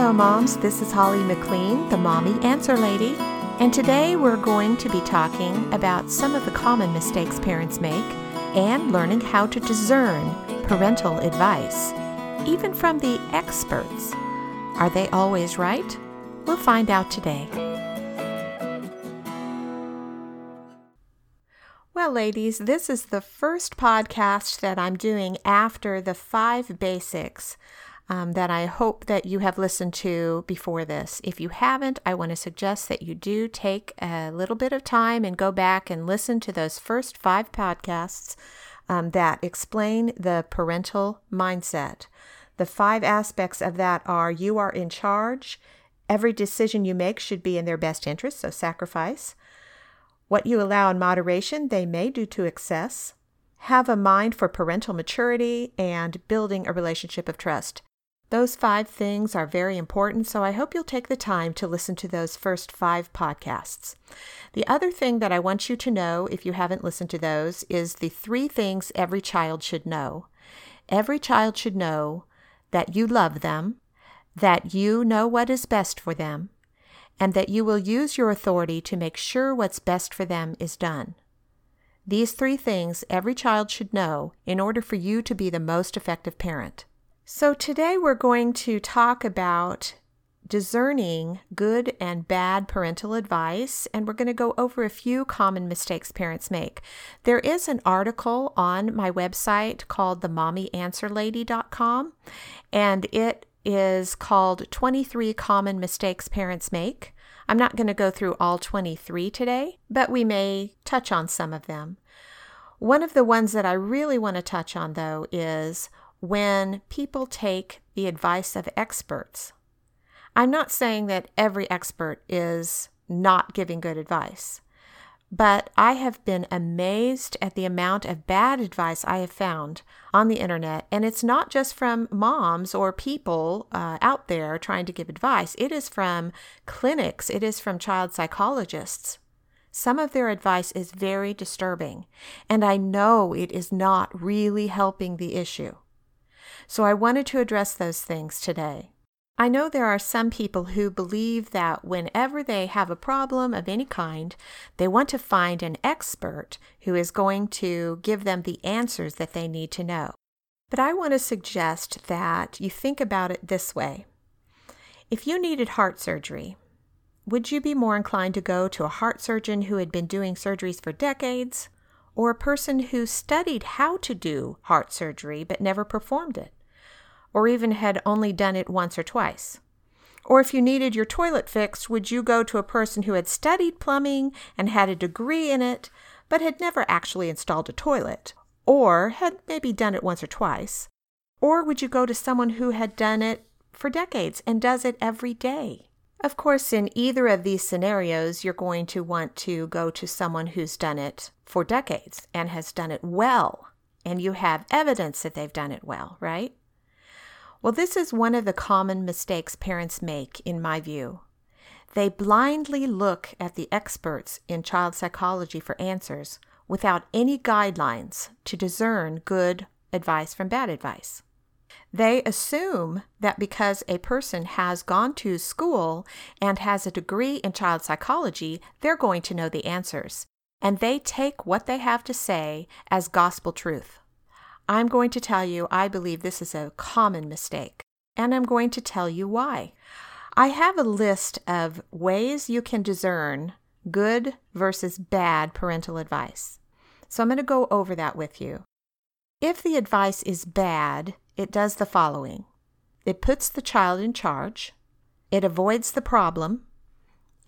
Hello, moms. This is Holly McLean, the Mommy Answer Lady. And today we're going to be talking about some of the common mistakes parents make and learning how to discern parental advice, even from the experts. Are they always right? We'll find out today. Well, ladies, this is the first podcast that I'm doing after the five basics um, that I hope that you have listened to before this. If you haven't, I want to suggest that you do take a little bit of time and go back and listen to those first five podcasts um, that explain the parental mindset. The five aspects of that are you are in charge. Every decision you make should be in their best interest, so sacrifice. What you allow in moderation, they may do to excess. Have a mind for parental maturity and building a relationship of trust. Those five things are very important, so I hope you'll take the time to listen to those first five podcasts. The other thing that I want you to know, if you haven't listened to those, is the three things every child should know. Every child should know that you love them, that you know what is best for them, and that you will use your authority to make sure what's best for them is done. These three things every child should know in order for you to be the most effective parent. So, today we're going to talk about discerning good and bad parental advice, and we're going to go over a few common mistakes parents make. There is an article on my website called themommyanswerlady.com, and it is called 23 Common Mistakes Parents Make. I'm not going to go through all 23 today, but we may touch on some of them. One of the ones that I really want to touch on, though, is when people take the advice of experts. I'm not saying that every expert is not giving good advice, but I have been amazed at the amount of bad advice I have found on the internet. And it's not just from moms or people uh, out there trying to give advice, it is from clinics, it is from child psychologists. Some of their advice is very disturbing, and I know it is not really helping the issue. So I wanted to address those things today. I know there are some people who believe that whenever they have a problem of any kind, they want to find an expert who is going to give them the answers that they need to know. But I want to suggest that you think about it this way. If you needed heart surgery, would you be more inclined to go to a heart surgeon who had been doing surgeries for decades, or a person who studied how to do heart surgery but never performed it? Or even had only done it once or twice? Or if you needed your toilet fixed, would you go to a person who had studied plumbing and had a degree in it, but had never actually installed a toilet, or had maybe done it once or twice? Or would you go to someone who had done it for decades and does it every day? Of course, in either of these scenarios, you're going to want to go to someone who's done it for decades and has done it well, and you have evidence that they've done it well, right? Well, this is one of the common mistakes parents make, in my view. They blindly look at the experts in child psychology for answers without any guidelines to discern good advice from bad advice. They assume that because a person has gone to school and has a degree in child psychology, they're going to know the answers. And they take what they have to say as gospel truth. I'm going to tell you I believe this is a common mistake, and I'm going to tell you why. I have a list of ways you can discern good versus bad parental advice. So I'm going to go over that with you. If the advice is bad, it does the following it puts the child in charge, it avoids the problem,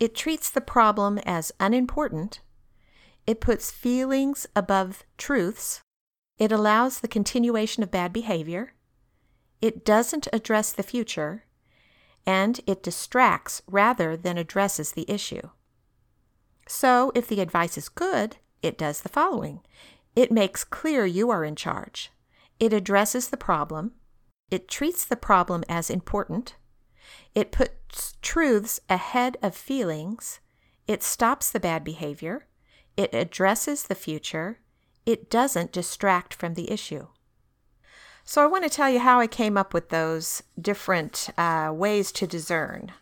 it treats the problem as unimportant, it puts feelings above truths, it allows the continuation of bad behavior. It doesn't address the future. And it distracts rather than addresses the issue. So, if the advice is good, it does the following. It makes clear you are in charge, it addresses the problem, it treats the problem as important, it puts truths ahead of feelings, it stops the bad behavior, it addresses the future, it doesn't distract from the issue. So, I want to tell you how I came up with those different uh, ways to discern.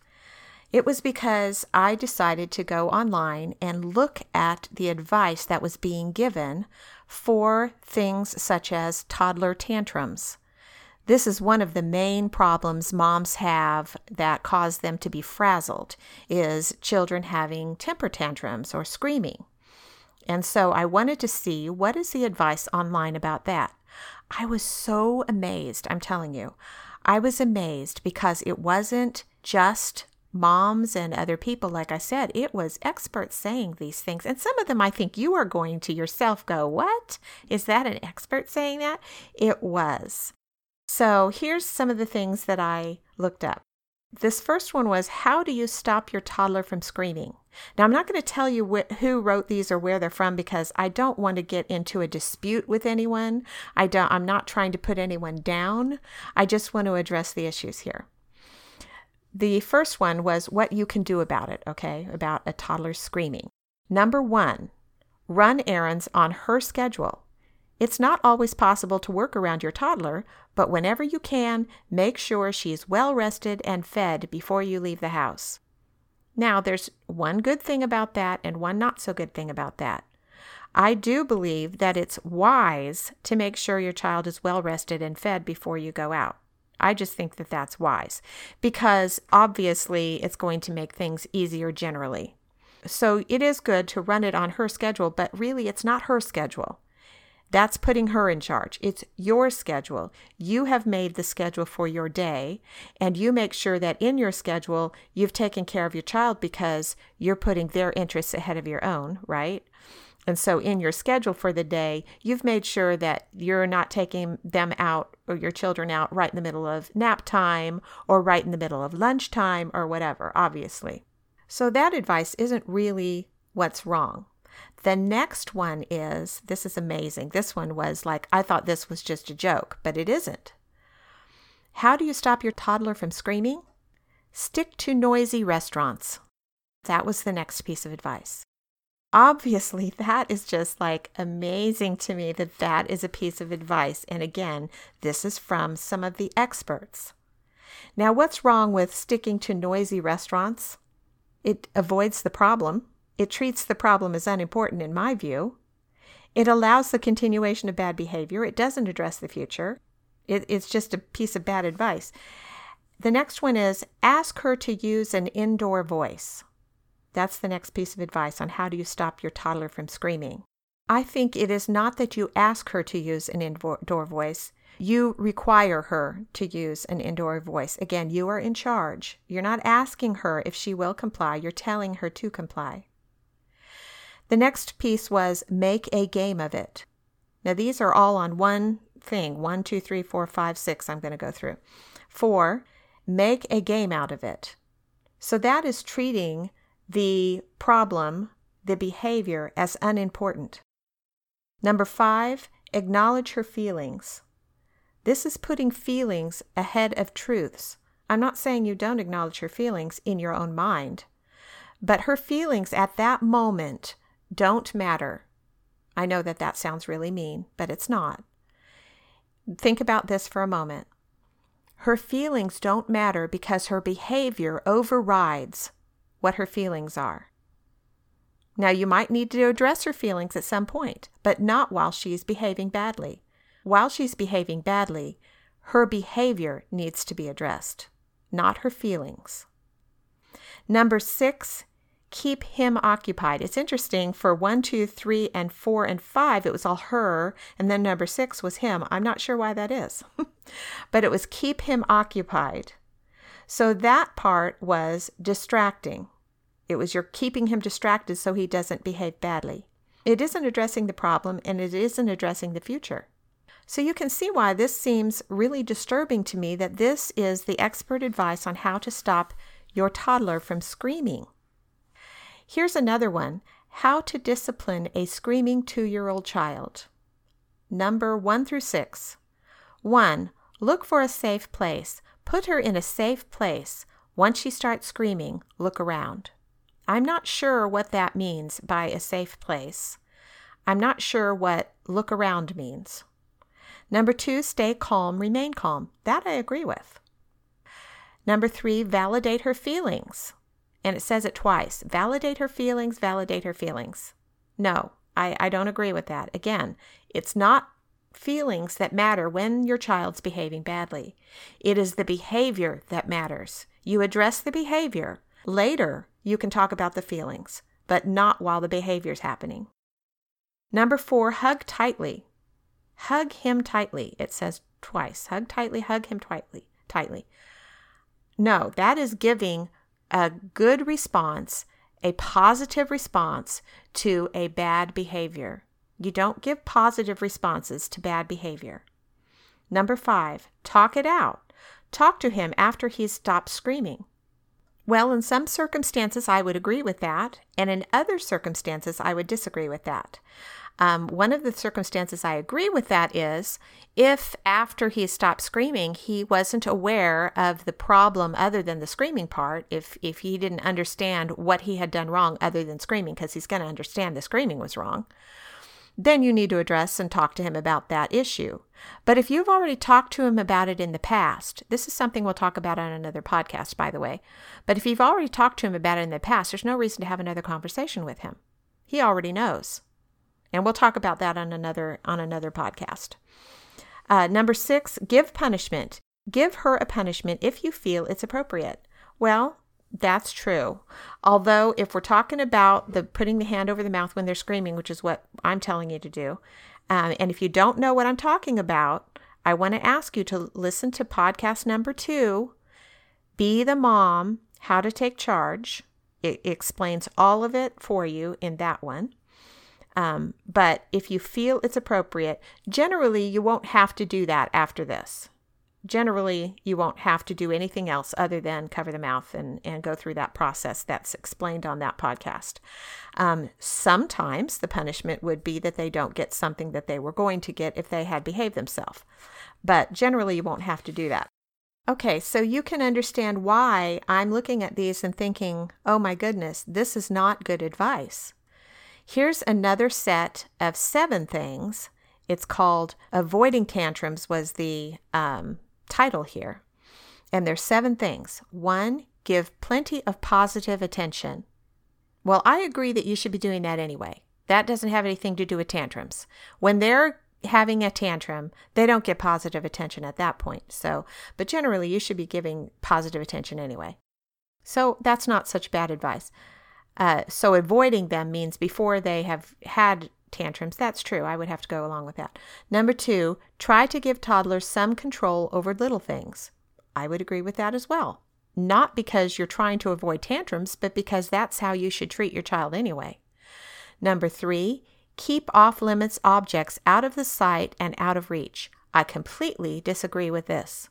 It was because I decided to go online and look at the advice that was being given for things such as toddler tantrums. This is one of the main problems moms have that cause them to be frazzled is children having temper tantrums or screaming. And so I wanted to see what is the advice online about that. I was so amazed, I'm telling you. I was amazed because it wasn't just moms and other people, like I said, it was experts saying these things. And some of them I think you are going to yourself go, What? Is that an expert saying that? It was. So here's some of the things that I looked up. This first one was How do you stop your toddler from screaming? Now, I'm not going to tell you wh- who wrote these or where they're from because I don't want to get into a dispute with anyone. I don't, I'm not trying to put anyone down. I just want to address the issues here. The first one was what you can do about it, okay, about a toddler screaming. Number one, run errands on her schedule. It's not always possible to work around your toddler, but whenever you can, make sure she's well rested and fed before you leave the house. Now, there's one good thing about that and one not so good thing about that. I do believe that it's wise to make sure your child is well rested and fed before you go out. I just think that that's wise because obviously it's going to make things easier generally. So it is good to run it on her schedule, but really it's not her schedule. That's putting her in charge. It's your schedule. You have made the schedule for your day, and you make sure that in your schedule, you've taken care of your child because you're putting their interests ahead of your own, right? And so, in your schedule for the day, you've made sure that you're not taking them out or your children out right in the middle of nap time or right in the middle of lunchtime or whatever, obviously. So, that advice isn't really what's wrong. The next one is this is amazing. This one was like, I thought this was just a joke, but it isn't. How do you stop your toddler from screaming? Stick to noisy restaurants. That was the next piece of advice obviously that is just like amazing to me that that is a piece of advice and again this is from some of the experts now what's wrong with sticking to noisy restaurants it avoids the problem it treats the problem as unimportant in my view it allows the continuation of bad behavior it doesn't address the future it, it's just a piece of bad advice the next one is ask her to use an indoor voice that's the next piece of advice on how do you stop your toddler from screaming. I think it is not that you ask her to use an indoor voice. You require her to use an indoor voice. Again, you are in charge. You're not asking her if she will comply, you're telling her to comply. The next piece was make a game of it. Now, these are all on one thing one, two, three, four, five, six. I'm going to go through. Four, make a game out of it. So that is treating the problem, the behavior, as unimportant. Number five, acknowledge her feelings. This is putting feelings ahead of truths. I'm not saying you don't acknowledge her feelings in your own mind, but her feelings at that moment don't matter. I know that that sounds really mean, but it's not. Think about this for a moment. Her feelings don't matter because her behavior overrides what her feelings are. Now, you might need to address her feelings at some point, but not while she's behaving badly. While she's behaving badly, her behavior needs to be addressed, not her feelings. Number six, keep him occupied. It's interesting for one, two, three, and four, and five, it was all her, and then number six was him. I'm not sure why that is, but it was keep him occupied. So that part was distracting. It was you're keeping him distracted so he doesn't behave badly. It isn't addressing the problem and it isn't addressing the future. So you can see why this seems really disturbing to me that this is the expert advice on how to stop your toddler from screaming. Here's another one how to discipline a screaming two year old child. Number one through six. One, look for a safe place. Put her in a safe place. Once she starts screaming, look around. I'm not sure what that means by a safe place. I'm not sure what look around means. Number two, stay calm, remain calm. That I agree with. Number three, validate her feelings. And it says it twice validate her feelings, validate her feelings. No, I, I don't agree with that. Again, it's not feelings that matter when your child's behaving badly. It is the behavior that matters. You address the behavior. Later, you can talk about the feelings, but not while the behavior is happening. Number four, hug tightly. Hug him tightly. It says twice. Hug tightly, hug him tightly, tightly. No, that is giving a good response, a positive response to a bad behavior. You don't give positive responses to bad behavior. Number five, talk it out. Talk to him after he's stopped screaming. Well, in some circumstances, I would agree with that, and in other circumstances, I would disagree with that. Um, one of the circumstances I agree with that is if after he stopped screaming, he wasn't aware of the problem other than the screaming part, if, if he didn't understand what he had done wrong other than screaming, because he's going to understand the screaming was wrong then you need to address and talk to him about that issue. But if you've already talked to him about it in the past, this is something we'll talk about on another podcast, by the way. But if you've already talked to him about it in the past, there's no reason to have another conversation with him. He already knows. And we'll talk about that on another on another podcast. Uh, number six, give punishment. Give her a punishment if you feel it's appropriate. Well, that's true. Although, if we're talking about the putting the hand over the mouth when they're screaming, which is what I'm telling you to do, um, and if you don't know what I'm talking about, I want to ask you to listen to podcast number two, Be the Mom How to Take Charge. It explains all of it for you in that one. Um, but if you feel it's appropriate, generally you won't have to do that after this generally you won't have to do anything else other than cover the mouth and, and go through that process that's explained on that podcast. Um, sometimes the punishment would be that they don't get something that they were going to get if they had behaved themselves. But generally, you won't have to do that. Okay, so you can understand why I'm looking at these and thinking, oh my goodness, this is not good advice. Here's another set of seven things. It's called Avoiding Tantrums, was the um, title here. And there's seven things. One, give plenty of positive attention. Well, I agree that you should be doing that anyway. That doesn't have anything to do with tantrums. When they're having a tantrum, they don't get positive attention at that point. So, but generally, you should be giving positive attention anyway. So, that's not such bad advice. Uh, so, avoiding them means before they have had tantrums. That's true. I would have to go along with that. Number two, try to give toddlers some control over little things. I would agree with that as well. Not because you're trying to avoid tantrums, but because that's how you should treat your child anyway. Number three, keep off limits objects out of the sight and out of reach. I completely disagree with this.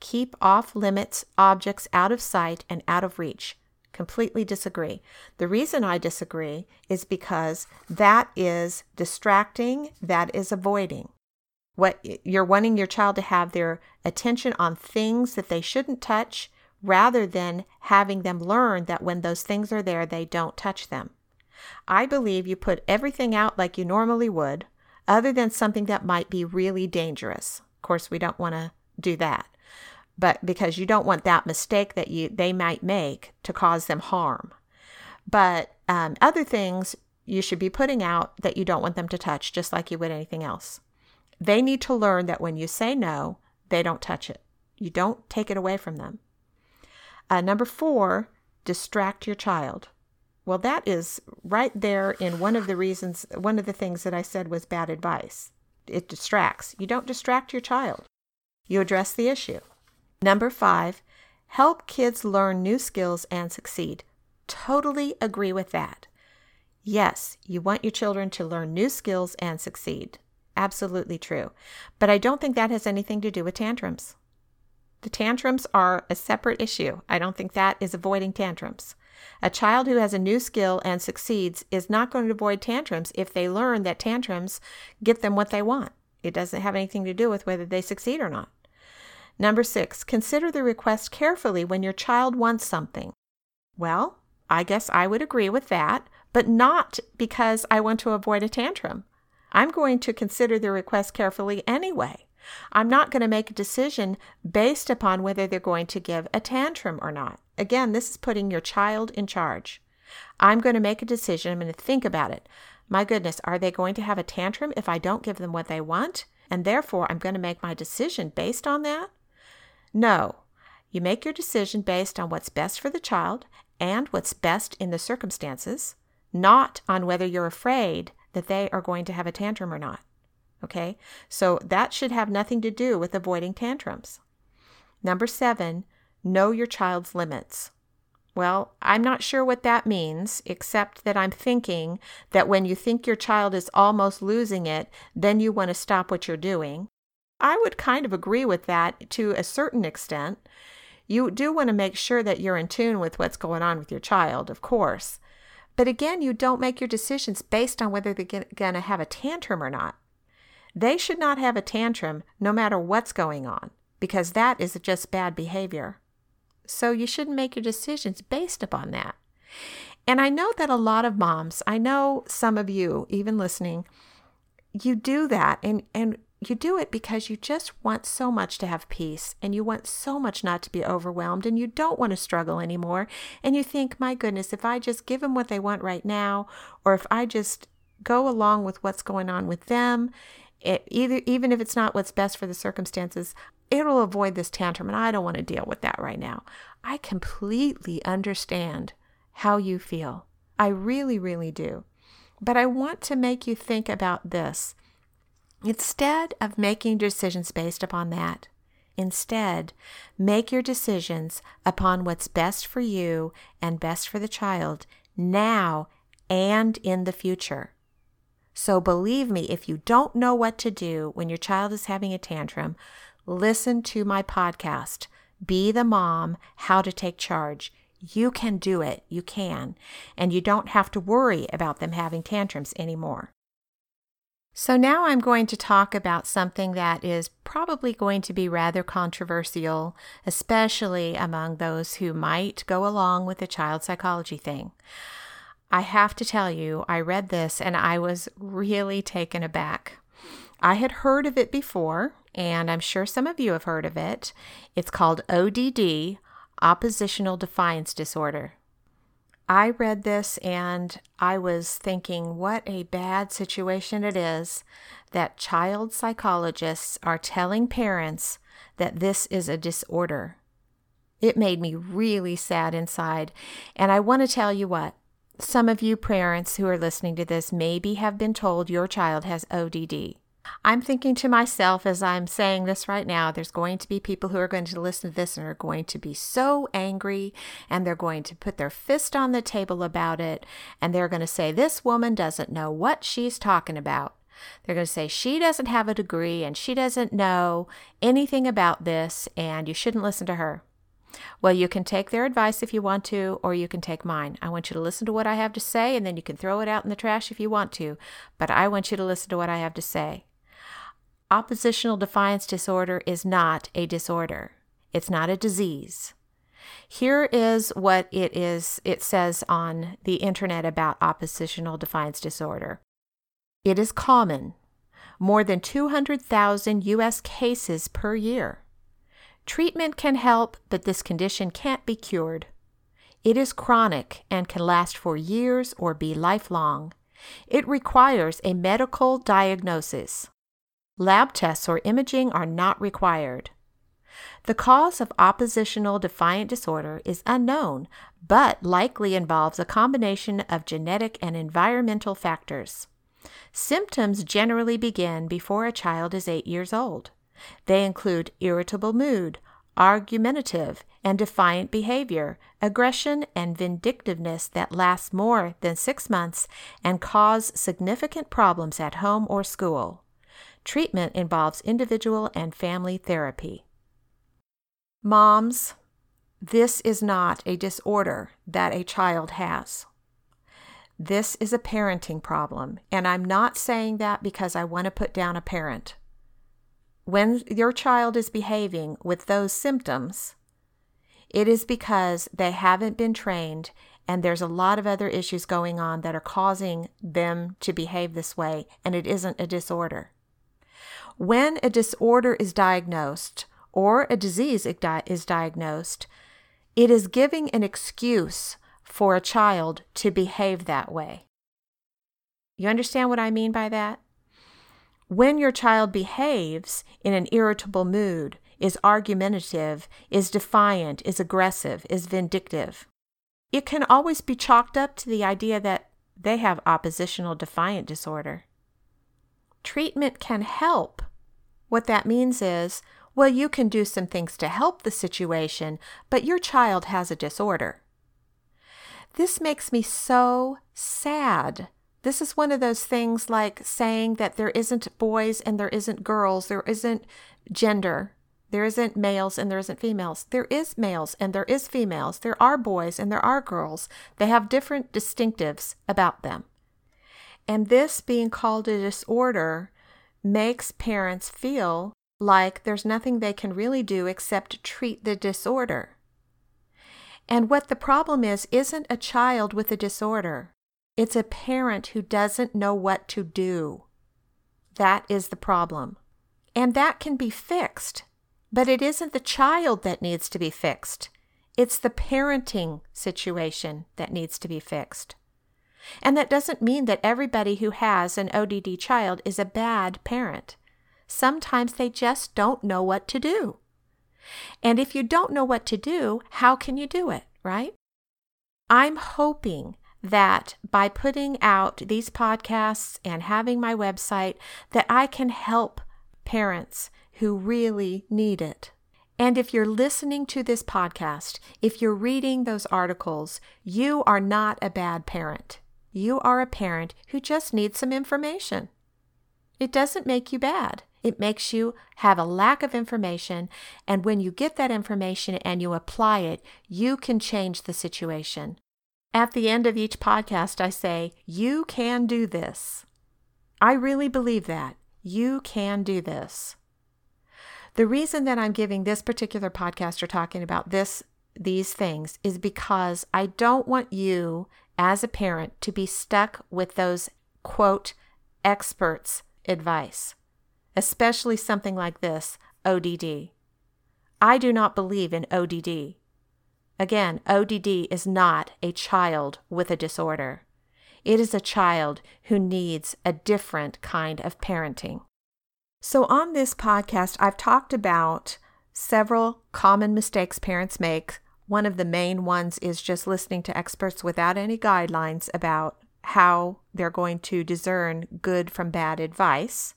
Keep off limits objects out of sight and out of reach completely disagree. The reason I disagree is because that is distracting, that is avoiding. What you're wanting your child to have their attention on things that they shouldn't touch rather than having them learn that when those things are there, they don't touch them. I believe you put everything out like you normally would, other than something that might be really dangerous. Of course, we don't want to do that but because you don't want that mistake that you they might make to cause them harm. But um, other things you should be putting out that you don't want them to touch, just like you would anything else. They need to learn that when you say no, they don't touch it. You don't take it away from them. Uh, number four, distract your child. Well, that is right there in one of the reasons, one of the things that I said was bad advice. It distracts. You don't distract your child, you address the issue. Number five, help kids learn new skills and succeed. Totally agree with that. Yes, you want your children to learn new skills and succeed. Absolutely true. But I don't think that has anything to do with tantrums. The tantrums are a separate issue. I don't think that is avoiding tantrums. A child who has a new skill and succeeds is not going to avoid tantrums if they learn that tantrums get them what they want. It doesn't have anything to do with whether they succeed or not. Number six, consider the request carefully when your child wants something. Well, I guess I would agree with that, but not because I want to avoid a tantrum. I'm going to consider the request carefully anyway. I'm not going to make a decision based upon whether they're going to give a tantrum or not. Again, this is putting your child in charge. I'm going to make a decision. I'm going to think about it. My goodness, are they going to have a tantrum if I don't give them what they want? And therefore, I'm going to make my decision based on that? No. You make your decision based on what's best for the child and what's best in the circumstances, not on whether you're afraid that they are going to have a tantrum or not. Okay? So that should have nothing to do with avoiding tantrums. Number seven, know your child's limits. Well, I'm not sure what that means, except that I'm thinking that when you think your child is almost losing it, then you want to stop what you're doing. I would kind of agree with that to a certain extent. You do want to make sure that you're in tune with what's going on with your child, of course. But again, you don't make your decisions based on whether they're going to have a tantrum or not. They should not have a tantrum no matter what's going on, because that is just bad behavior. So you shouldn't make your decisions based upon that. And I know that a lot of moms, I know some of you, even listening, you do that and, and you do it because you just want so much to have peace and you want so much not to be overwhelmed and you don't want to struggle anymore. And you think, my goodness, if I just give them what they want right now, or if I just go along with what's going on with them it, either even if it's not what's best for the circumstances, it'll avoid this tantrum, and I don't want to deal with that right now. I completely understand how you feel. I really, really do. But I want to make you think about this. Instead of making decisions based upon that, instead, make your decisions upon what's best for you and best for the child now and in the future. So believe me, if you don't know what to do when your child is having a tantrum, listen to my podcast, Be the Mom How to Take Charge. You can do it. You can. And you don't have to worry about them having tantrums anymore. So, now I'm going to talk about something that is probably going to be rather controversial, especially among those who might go along with the child psychology thing. I have to tell you, I read this and I was really taken aback. I had heard of it before, and I'm sure some of you have heard of it. It's called ODD, Oppositional Defiance Disorder. I read this and I was thinking, what a bad situation it is that child psychologists are telling parents that this is a disorder. It made me really sad inside. And I want to tell you what some of you parents who are listening to this maybe have been told your child has ODD. I'm thinking to myself as I'm saying this right now, there's going to be people who are going to listen to this and are going to be so angry and they're going to put their fist on the table about it and they're going to say, This woman doesn't know what she's talking about. They're going to say, She doesn't have a degree and she doesn't know anything about this and you shouldn't listen to her. Well, you can take their advice if you want to, or you can take mine. I want you to listen to what I have to say, and then you can throw it out in the trash if you want to, but I want you to listen to what I have to say. Oppositional defiance disorder is not a disorder, it's not a disease. Here is what it is it says on the internet about oppositional defiance disorder. It is common. More than 200,000 US cases per year. Treatment can help, but this condition can't be cured. It is chronic and can last for years or be lifelong. It requires a medical diagnosis. Lab tests or imaging are not required. The cause of oppositional defiant disorder is unknown, but likely involves a combination of genetic and environmental factors. Symptoms generally begin before a child is eight years old. They include irritable mood, argumentative and defiant behavior, aggression, and vindictiveness that lasts more than six months and cause significant problems at home or school. Treatment involves individual and family therapy. Moms, this is not a disorder that a child has. This is a parenting problem, and I'm not saying that because I want to put down a parent when your child is behaving with those symptoms, it is because they haven't been trained and there's a lot of other issues going on that are causing them to behave this way, and it isn't a disorder. When a disorder is diagnosed or a disease is diagnosed, it is giving an excuse for a child to behave that way. You understand what I mean by that? When your child behaves in an irritable mood, is argumentative, is defiant, is aggressive, is vindictive, it can always be chalked up to the idea that they have oppositional defiant disorder. Treatment can help. What that means is, well, you can do some things to help the situation, but your child has a disorder. This makes me so sad. This is one of those things like saying that there isn't boys and there isn't girls, there isn't gender, there isn't males and there isn't females. There is males and there is females. There are boys and there are girls. They have different distinctives about them. And this being called a disorder makes parents feel like there's nothing they can really do except treat the disorder. And what the problem is, isn't a child with a disorder, it's a parent who doesn't know what to do. That is the problem. And that can be fixed. But it isn't the child that needs to be fixed. It's the parenting situation that needs to be fixed. And that doesn't mean that everybody who has an ODD child is a bad parent. Sometimes they just don't know what to do. And if you don't know what to do, how can you do it, right? I'm hoping that by putting out these podcasts and having my website that I can help parents who really need it. And if you're listening to this podcast, if you're reading those articles, you are not a bad parent. You are a parent who just needs some information. It doesn't make you bad. It makes you have a lack of information. And when you get that information and you apply it, you can change the situation. At the end of each podcast, I say, You can do this. I really believe that. You can do this. The reason that I'm giving this particular podcast or talking about this these things is because I don't want you as a parent to be stuck with those quote experts advice, especially something like this, ODD. I do not believe in ODD. Again, ODD is not a child with a disorder. It is a child who needs a different kind of parenting. So, on this podcast, I've talked about several common mistakes parents make. One of the main ones is just listening to experts without any guidelines about how they're going to discern good from bad advice.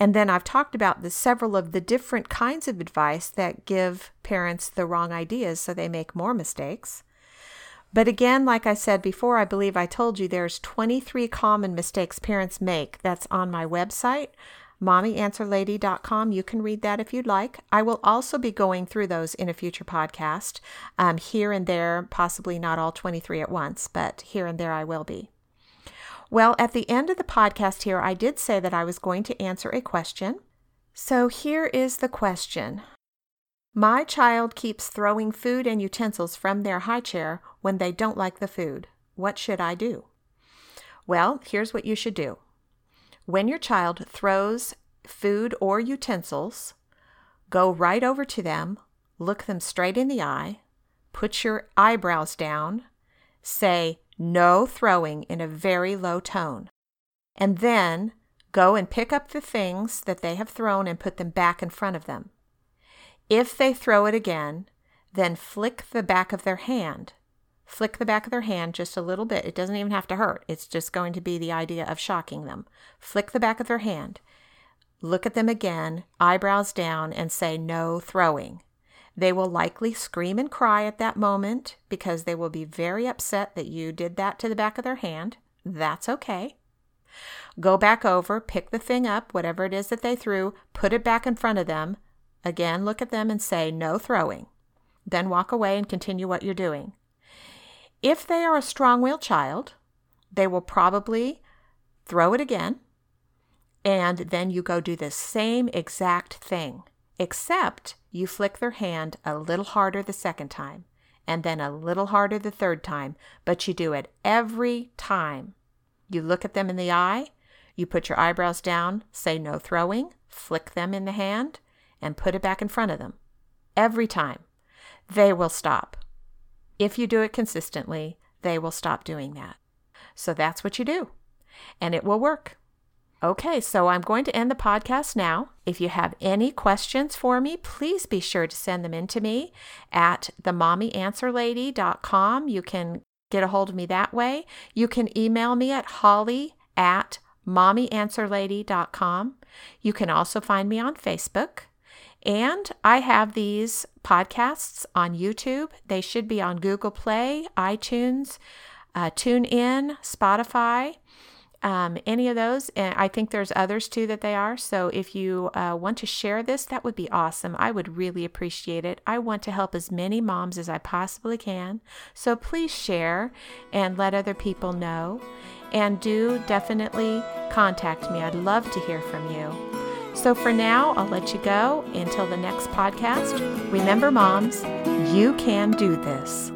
And then I've talked about the several of the different kinds of advice that give parents the wrong ideas so they make more mistakes. But again, like I said before, I believe I told you there's 23 common mistakes parents make. That's on my website mommyanswerlady.com. You can read that if you'd like. I will also be going through those in a future podcast, um, here and there, possibly not all 23 at once, but here and there I will be. Well, at the end of the podcast here, I did say that I was going to answer a question. So here is the question My child keeps throwing food and utensils from their high chair when they don't like the food. What should I do? Well, here's what you should do. When your child throws food or utensils, go right over to them, look them straight in the eye, put your eyebrows down, say no throwing in a very low tone, and then go and pick up the things that they have thrown and put them back in front of them. If they throw it again, then flick the back of their hand flick the back of their hand just a little bit. It doesn't even have to hurt. It's just going to be the idea of shocking them. Flick the back of their hand. Look at them again, eyebrows down, and say no throwing. They will likely scream and cry at that moment because they will be very upset that you did that to the back of their hand. That's okay. Go back over, pick the thing up, whatever it is that they threw, put it back in front of them. Again, look at them and say no throwing. Then walk away and continue what you're doing. If they are a strong willed child, they will probably throw it again, and then you go do the same exact thing, except you flick their hand a little harder the second time. and then a little harder the third time, but you do it every time. You look at them in the eye, you put your eyebrows down, say no throwing, flick them in the hand, and put it back in front of them. Every time. They will stop. If you do it consistently, they will stop doing that. So that's what you do, and it will work. Okay, so I'm going to end the podcast now. If you have any questions for me, please be sure to send them in to me at themommyanswerlady.com. You can get a hold of me that way. You can email me at holly at mommyanswerlady.com. You can also find me on Facebook. And I have these podcasts on YouTube. They should be on Google Play, iTunes, uh, TuneIn, Spotify um, any of those. And I think there's others too that they are. So if you uh, want to share this, that would be awesome. I would really appreciate it. I want to help as many moms as I possibly can. So please share and let other people know. And do definitely contact me. I'd love to hear from you. So for now, I'll let you go until the next podcast. Remember, moms, you can do this.